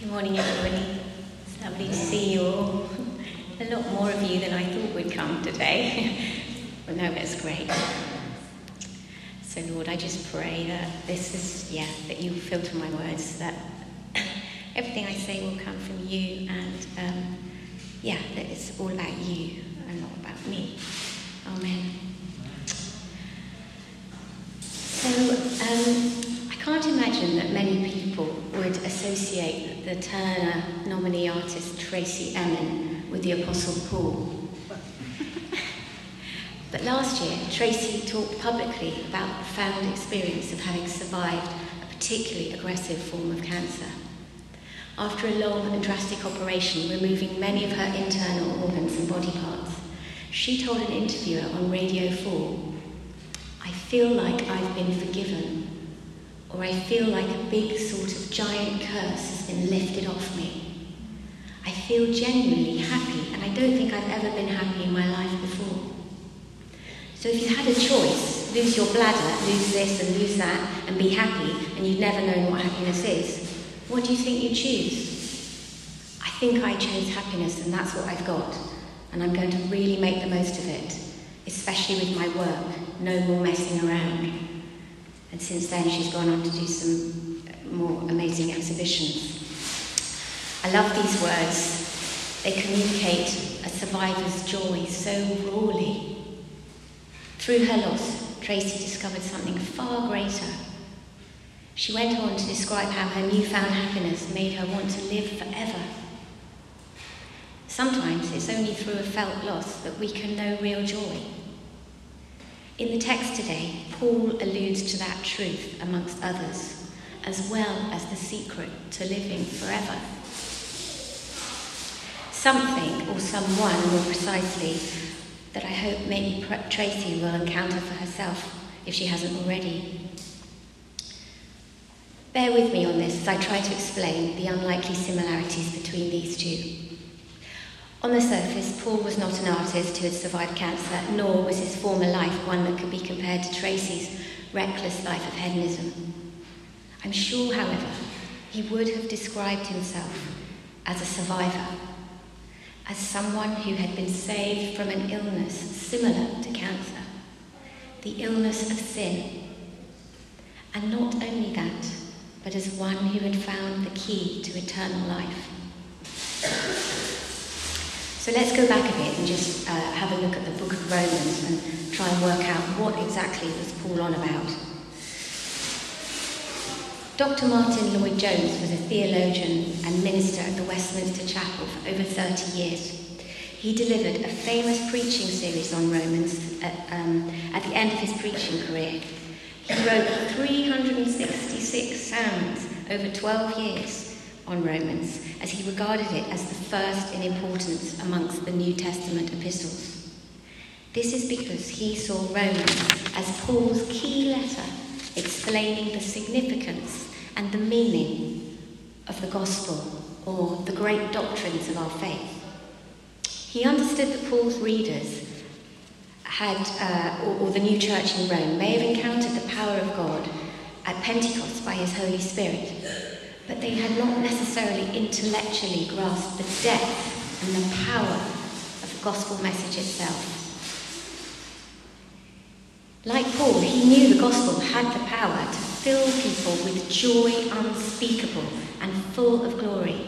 Good morning, everybody. It's lovely to see you all. A lot more of you than I thought would come today. but no, that's great. So, Lord, I just pray that this is, yeah, that you filter my words, that everything I say will come from you, and um, yeah, that it's all about you and not about me. Amen. So, um, I can't imagine that many people associate the Turner nominee artist Tracey Emin with the Apostle Paul. but last year, Tracey talked publicly about the profound experience of having survived a particularly aggressive form of cancer. After a long and drastic operation removing many of her internal organs and body parts, she told an interviewer on Radio 4 I feel like I've been forgiven or I feel like a big sort of giant curse has been lifted off me. I feel genuinely happy, and I don't think I've ever been happy in my life before. So if you had a choice, lose your bladder, lose this and lose that, and be happy, and you'd never known what happiness is, what do you think you'd choose? I think I chose happiness, and that's what I've got, and I'm going to really make the most of it, especially with my work, no more messing around. And since then, she's gone on to do some more amazing exhibitions. I love these words. They communicate a survivor's joy so rawly. Through her loss, Tracey discovered something far greater. She went on to describe how her newfound happiness made her want to live forever. Sometimes it's only through a felt loss that we can know real joy. In the text today, Paul to that truth amongst others, as well as the secret to living forever. Something or someone, more precisely, that I hope maybe Tracey will encounter for herself if she hasn't already. Bear with me on this as I try to explain the unlikely similarities between these two. On the surface, Paul was not an artist who had survived cancer, nor was his former life one that could be compared to Tracey's reckless life of hedonism. I'm sure, however, he would have described himself as a survivor, as someone who had been saved from an illness similar to cancer, the illness of sin. And not only that, but as one who had found the key to eternal life. So let's go back a bit and just uh, have a look at the book of Romans and try and work out what exactly was Paul on about. Dr. Martyn Lloyd-Jones was a theologian and minister at the Westminster Chapel for over 30 years. He delivered a famous preaching series on Romans at, um, at the end of his preaching career. He wrote 366 sermons over 12 years on Romans, as he regarded it as the first in importance amongst the New Testament epistles. This is because he saw Romans as Paul's key letter explaining the significance and the meaning of the gospel or the great doctrines of our faith. He understood that Paul's readers had, uh, or, or the new church in Rome, may have encountered the power of God at Pentecost by his Holy Spirit but they had not necessarily intellectually grasped the depth and the power of the gospel message itself. Like Paul, he knew the gospel had the power to fill people with joy unspeakable and full of glory,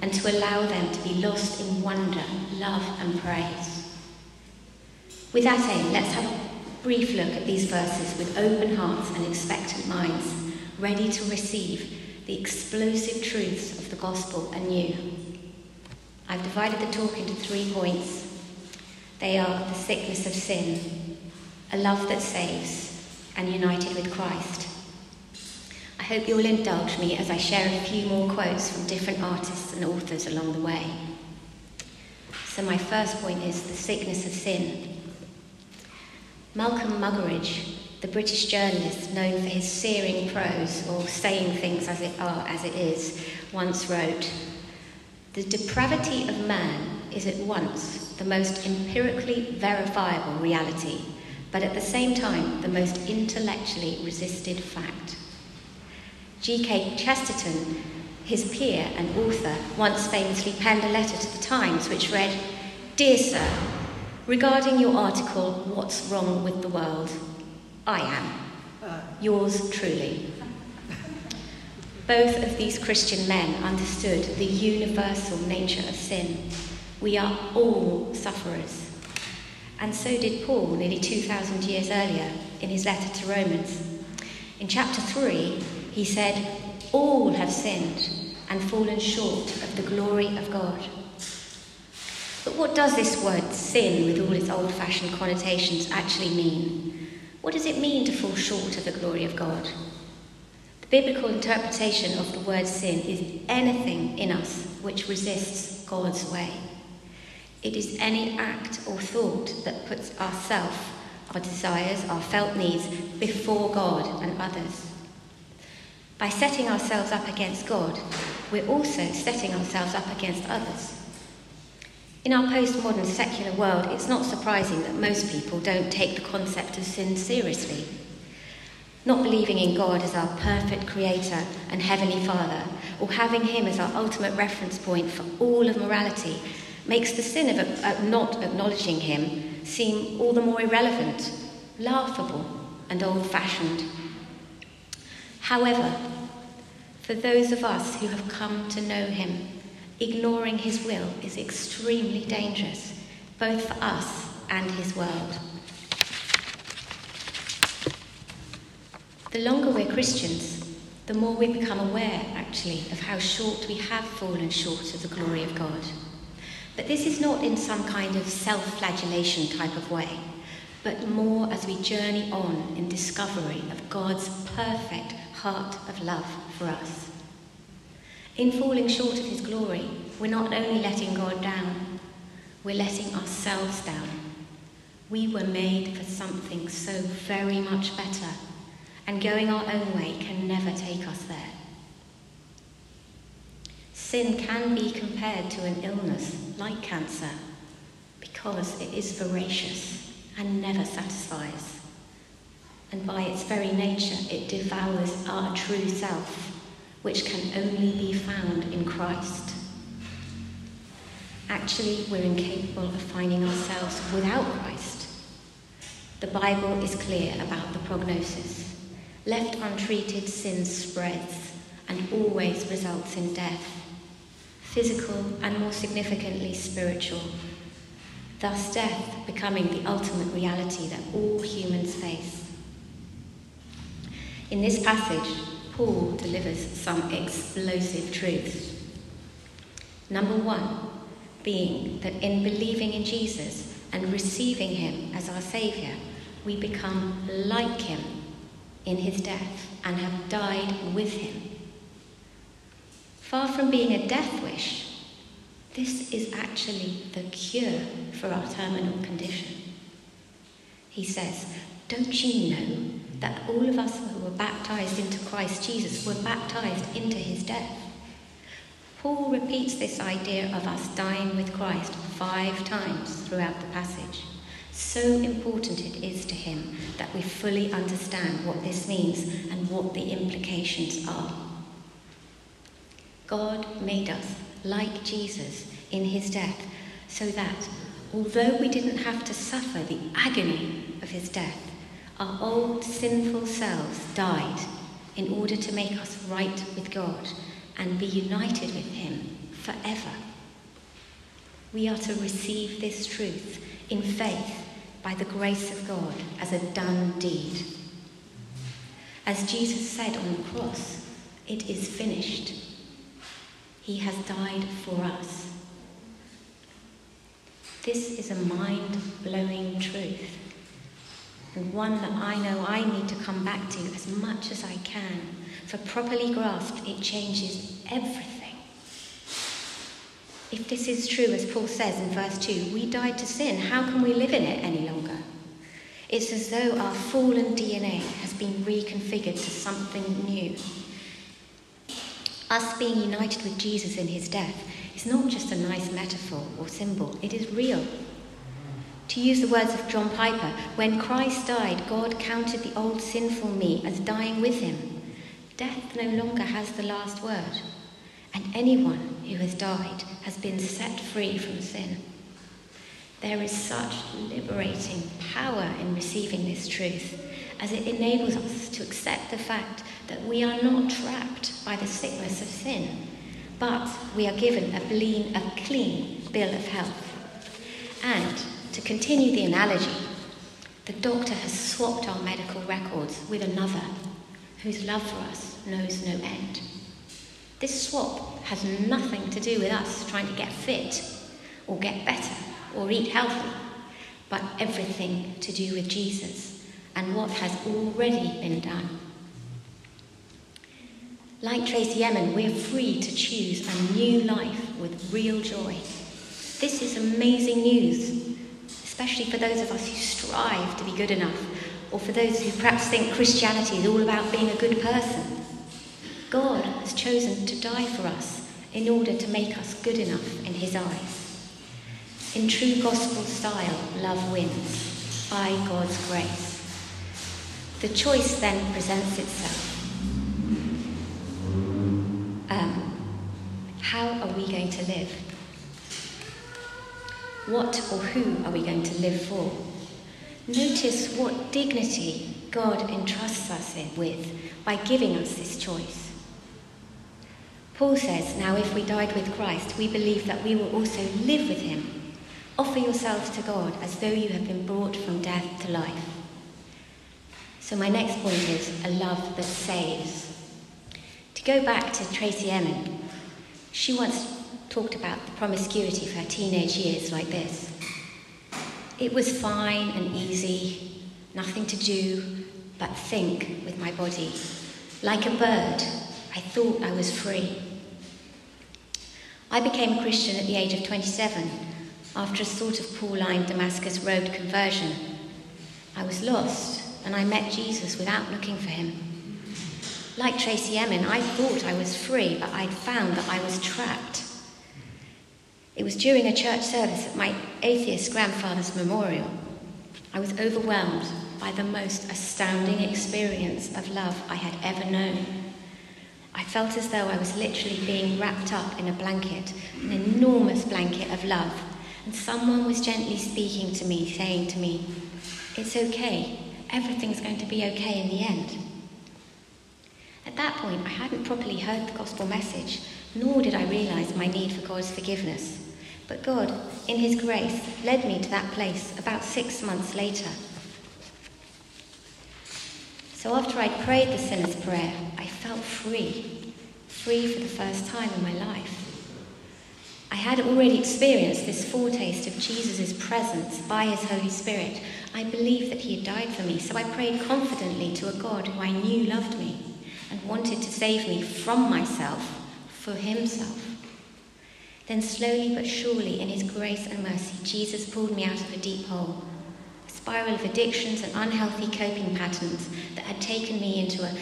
and to allow them to be lost in wonder, love, and praise. With that aim, let's have a brief look at these verses with open hearts and expectant minds, ready to receive the explosive truths of the gospel anew. I've divided the talk into three points. They are the sickness of sin, a love that saves, and united with Christ. I hope you'll indulge me as I share a few more quotes from different artists and authors along the way. So, my first point is the sickness of sin. Malcolm Muggeridge the British journalist, known for his searing prose or saying things as it are as it is, once wrote, The depravity of man is at once the most empirically verifiable reality, but at the same time the most intellectually resisted fact. G.K. Chesterton his peer and author, once famously penned a letter to the Times which read Dear Sir, regarding your article, What's Wrong with the World? I am. Yours truly. Both of these Christian men understood the universal nature of sin. We are all sufferers. And so did Paul nearly 2,000 years earlier in his letter to Romans. In chapter 3, he said, All have sinned and fallen short of the glory of God. But what does this word sin, with all its old fashioned connotations, actually mean? What does it mean to fall short of the glory of God? The biblical interpretation of the word sin is anything in us which resists God's way. It is any act or thought that puts ourself, our desires, our felt needs before God and others. By setting ourselves up against God, we're also setting ourselves up against others. In our postmodern secular world, it's not surprising that most people don't take the concept of sin seriously. Not believing in God as our perfect creator and heavenly father, or having him as our ultimate reference point for all of morality, makes the sin of not acknowledging him seem all the more irrelevant, laughable, and old fashioned. However, for those of us who have come to know him, ignoring his will is extremely dangerous, both for us and his world. The longer we're Christians, the more we become aware, actually, of how short we have fallen short of the glory of God. But this is not in some kind of self flagellation type of way, but more as we journey on in discovery of God's perfect heart of love for us. In falling short of his glory, we're not only letting God down, we're letting ourselves down. We were made for something so very much better, and going our own way can never take us there. Sin can be compared to an illness like cancer because it is voracious and never satisfies. And by its very nature, it devours our true self which can only be found in Christ. Actually, we're incapable of finding ourselves without Christ. The Bible is clear about the prognosis. Left untreated, sin spreads and always results in death, physical and more significantly spiritual. Thus, death becoming the ultimate reality that all humans face. In this passage, Paul delivers some explosive truths. Number one, being that in believing in Jesus and receiving him as our Saviour, we become like him in his death and have died with him. Far from being a death wish, this is actually the cure for our terminal condition. He says, Don't you know that all of us who were baptized into Christ Jesus were baptized into his death. Paul repeats this idea of us dying with Christ five times throughout the passage. So important it is to him that we fully understand what this means and what the implications are. God made us like Jesus in his death so that, although we didn't have to suffer the agony of his death, our old sinful selves died in order to make us right with God and be united with Him forever. We are to receive this truth in faith by the grace of God as a done deed. As Jesus said on the cross, it is finished. He has died for us. This is a mind blowing truth and one that I know I need to come back to as much as I can. For properly grasped, it changes everything. If this is true, as Paul says in verse 2, we died to sin. How can we live in it any longer? It's as though our fallen DNA has been reconfigured to something new. Us being united with Jesus in his death is not just a nice metaphor or symbol, it is real. To use the words of John Piper, when Christ died, God counted the old sinful me as dying with him. Death no longer has the last word. and anyone who has died has been set free from sin. There is such liberating power in receiving this truth as it enables us to accept the fact that we are not trapped the sickness of sin, but we are given a clean, a clean bill of health. And to continue the analogy, the doctor has swapped our medical records with another whose love for us knows no end. This swap has nothing to do with us trying to get fit or get better or eat healthy, but everything to do with Jesus and what has already been done. Like Tracey Emin, we're free to choose a new life with real joy. This is amazing news, especially for those of us who strive to be good enough, or for those who perhaps think Christianity is all about being a good person. God has chosen to die for us in order to make us good enough in His eyes. In true gospel style, love wins by God's grace. The choice then presents itself. Um, how are we going to live? What or who are we going to live for? Notice what dignity God entrusts us with by giving us this choice. Paul says, Now if we died with Christ, we believe that we will also live with him Offer yourselves to God as though you have been brought from death to life. So, my next point is a love that saves. To go back to Tracey Emin, she once talked about the promiscuity of her teenage years like this. It was fine and easy, nothing to do but think with my body. Like a bird, I thought I was free. I became a Christian at the age of 27 after a sort of Pauline Damascus Road conversion. I was lost and I met Jesus without looking for him. Like Tracey Emin, I thought I was free, but I'd found that I was trapped. It was during a church service at my atheist grandfather's memorial. I was overwhelmed by the most astounding experience of love I had ever known. I felt as though I was literally being wrapped up in a blanket, an enormous blanket of love and someone was gently speaking to me, saying to me, It's okay, everything's going to be okay in the end. At that point, I hadn't properly heard the gospel message, nor did I realize my need for God's forgiveness. But God, in His grace, led me to that place about six months later. So after I'd prayed the sinner's prayer, I felt free, free for the first time in my life. I had already experienced this foretaste of Jesus' presence by his Holy Spirit. I believed that he had died for me, so I prayed confidently to a God who I knew loved me wanted to save me from myself for himself. Then, slowly but surely, in his grace and mercy, Jesus pulled me out of a deep hole, a spiral of addictions and unhealthy coping patterns that had taken me into a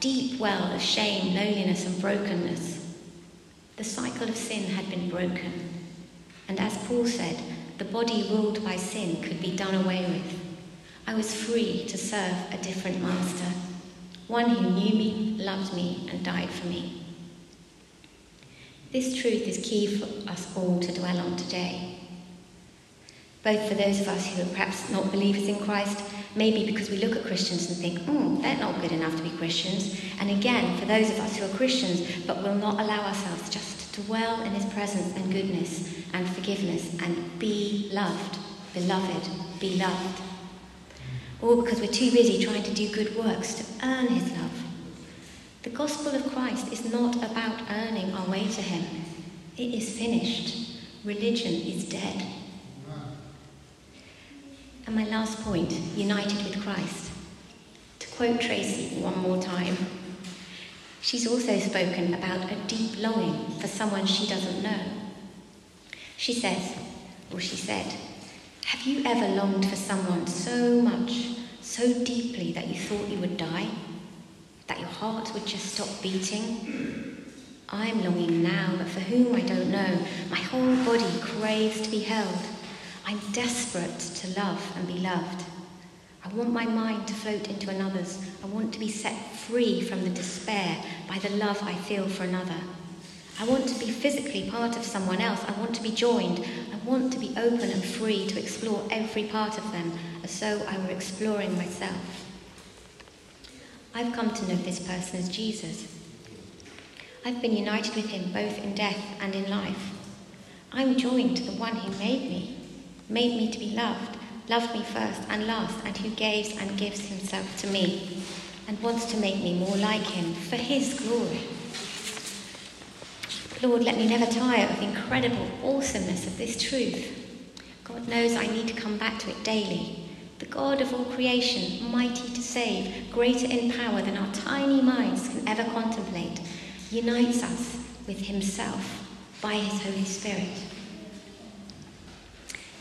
deep well of shame, loneliness, and brokenness. The cycle of sin had been broken. And as Paul said, the body ruled by sin could be done away with. I was free to serve a different master, one who knew me, loved me, and died for me. This truth is key for us all to dwell on today. Both for those of us who are perhaps not believers in Christ, maybe because we look at Christians and think, hmm, they're not good enough to be Christians. And again, for those of us who are Christians but will not allow ourselves just to dwell in his presence and goodness and forgiveness and be loved, beloved, be loved. Or because we're too busy trying to do good works to earn his love. The gospel of Christ is not about earning our way to him. It is finished. Religion is dead. And my last point united with Christ. To quote Tracey one more time, she's also spoken about a deep longing for someone she doesn't know. She says, or she said, Have you ever longed for someone so much, so deeply that you thought you would die? That your heart would just stop beating? I'm longing now, but for whom I don't know. My whole body craves to be held. I'm desperate to love and be loved. I want my mind to float into another's. I want to be set free from the despair by the love I feel for another. I want to be physically part of someone else. I want to be joined. I want to be open and free to explore every part of them as though I were exploring myself. I've come to know this person as Jesus. I've been united with him both in death and in life. I'm joined to the one who made me, made me to be loved, loved me first and last, and who gives and gives himself to me, and wants to make me more like him for his glory. Lord, let me never tire of the incredible awesomeness of this truth. God knows I need to come back to it daily. The God of all creation, mighty to save, greater in power than our tiny minds can ever contemplate, unites us with Himself by His Holy Spirit.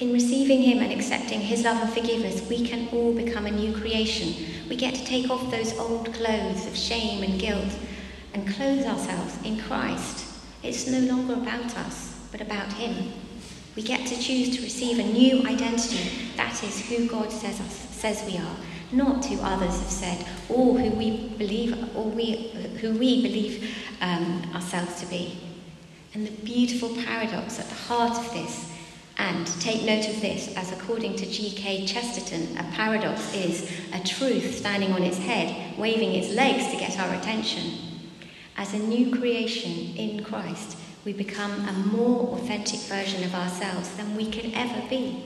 In receiving Him and accepting His love and forgiveness, we can all become a new creation. We get to take off those old clothes of shame and guilt and clothe ourselves in Christ. It's no longer about us, but about Him. We get to choose to receive a new identity. That is who God says us says we are, not who others have said, or who we believe, or we who we believe um, ourselves to be. And the beautiful paradox at the heart of this, and take note of this, as according to G.K. Chesterton, a paradox is a truth standing on its head, waving its legs to get our attention. As a new creation in Christ, we become a more authentic version of ourselves than we could ever be.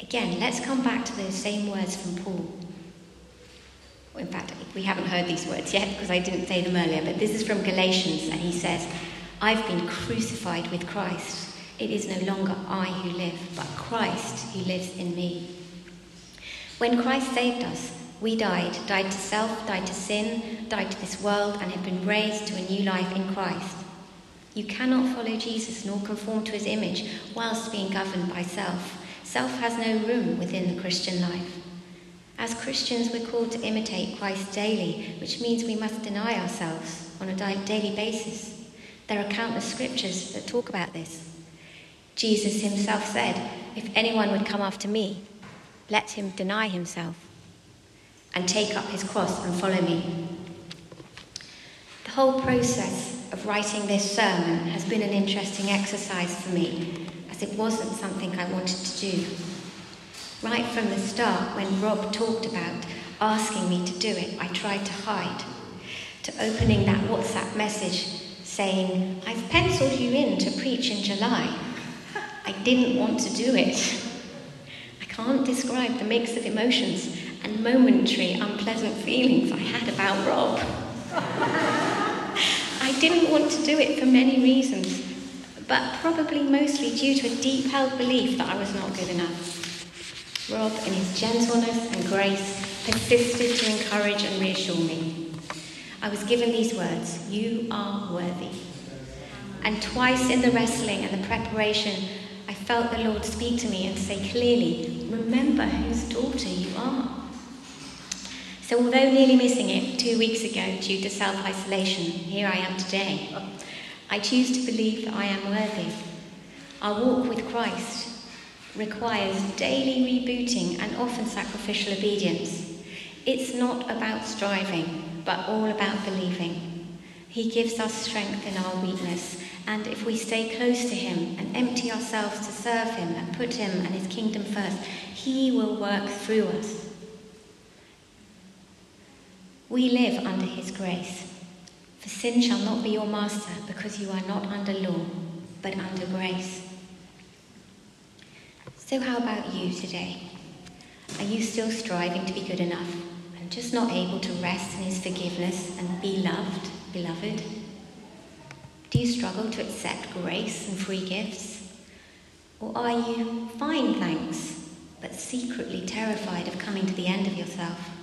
Again, let's come back to those same words from Paul. In fact, we haven't heard these words yet because I didn't say them earlier, but this is from Galatians, and he says, I've been crucified with Christ. It is no longer I who live, but Christ who lives in me. When Christ saved us, we died, died to self, died to sin, died to this world, and have been raised to a new life in Christ. You cannot follow Jesus nor conform to his image whilst being governed by self. Self has no room within the Christian life. As Christians, we're called to imitate Christ daily, which means we must deny ourselves on a daily basis. There are countless scriptures that talk about this. Jesus himself said, If anyone would come after me, let him deny himself and take up his cross and follow me. The whole process of writing this sermon has been an interesting exercise for me, as it wasn't something I wanted to do. Right from the start, when Rob talked about asking me to do it, I tried to hide. To opening that WhatsApp message saying, I've penciled you in to preach in July. I didn't want to do it. I can't describe the mix of emotions and momentary unpleasant feelings I had about Rob. I didn't want to do it for many reasons, but probably mostly due to a deep held belief that I was not good enough. Rob, in his gentleness and grace, persisted to encourage and reassure me. I was given these words You are worthy. And twice in the wrestling and the preparation, I felt the Lord speak to me and say clearly, Remember whose daughter you are. So, although nearly missing it two weeks ago due to self isolation, here I am today. I choose to believe that I am worthy. Our walk with Christ requires daily rebooting and often sacrificial obedience. It's not about striving, but all about believing. He gives us strength in our weakness, and if we stay close to Him and empty ourselves to serve Him and put Him and His kingdom first, He will work through us. We live under His grace. For sin shall not be your master, because you are not under law, but under grace. So, how about you today? Are you still striving to be good enough and just not able to rest in His forgiveness and be loved, beloved? Do you struggle to accept grace and free gifts? Or are you fine, thanks, but secretly terrified of coming to the end of yourself?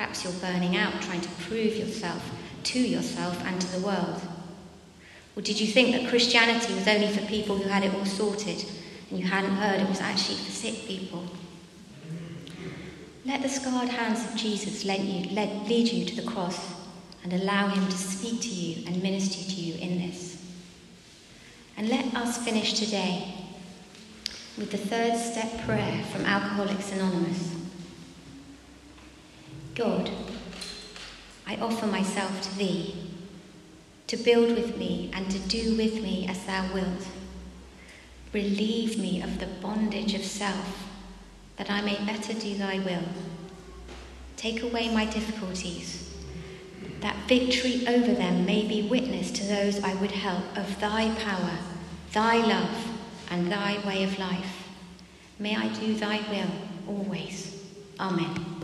Perhaps you're burning out trying to prove yourself to yourself and to the world. Or did you think that Christianity was only for people who had it all sorted and you hadn't heard it was actually for sick people? Let the scarred hands of Jesus lead you, lead, lead you to the cross and allow him to speak to you and minister to you in this. And let us finish today with the third step prayer from Alcoholics Anonymous. God, I offer myself to Thee. to build with me and to do with me as thou wilt. Relieve me of the bondage of self, that I may better do thy will. Take away my difficulties, that victory over them may be witness to those I would help of thy power, thy love, and thy way of life. May I do thy will always. Amen.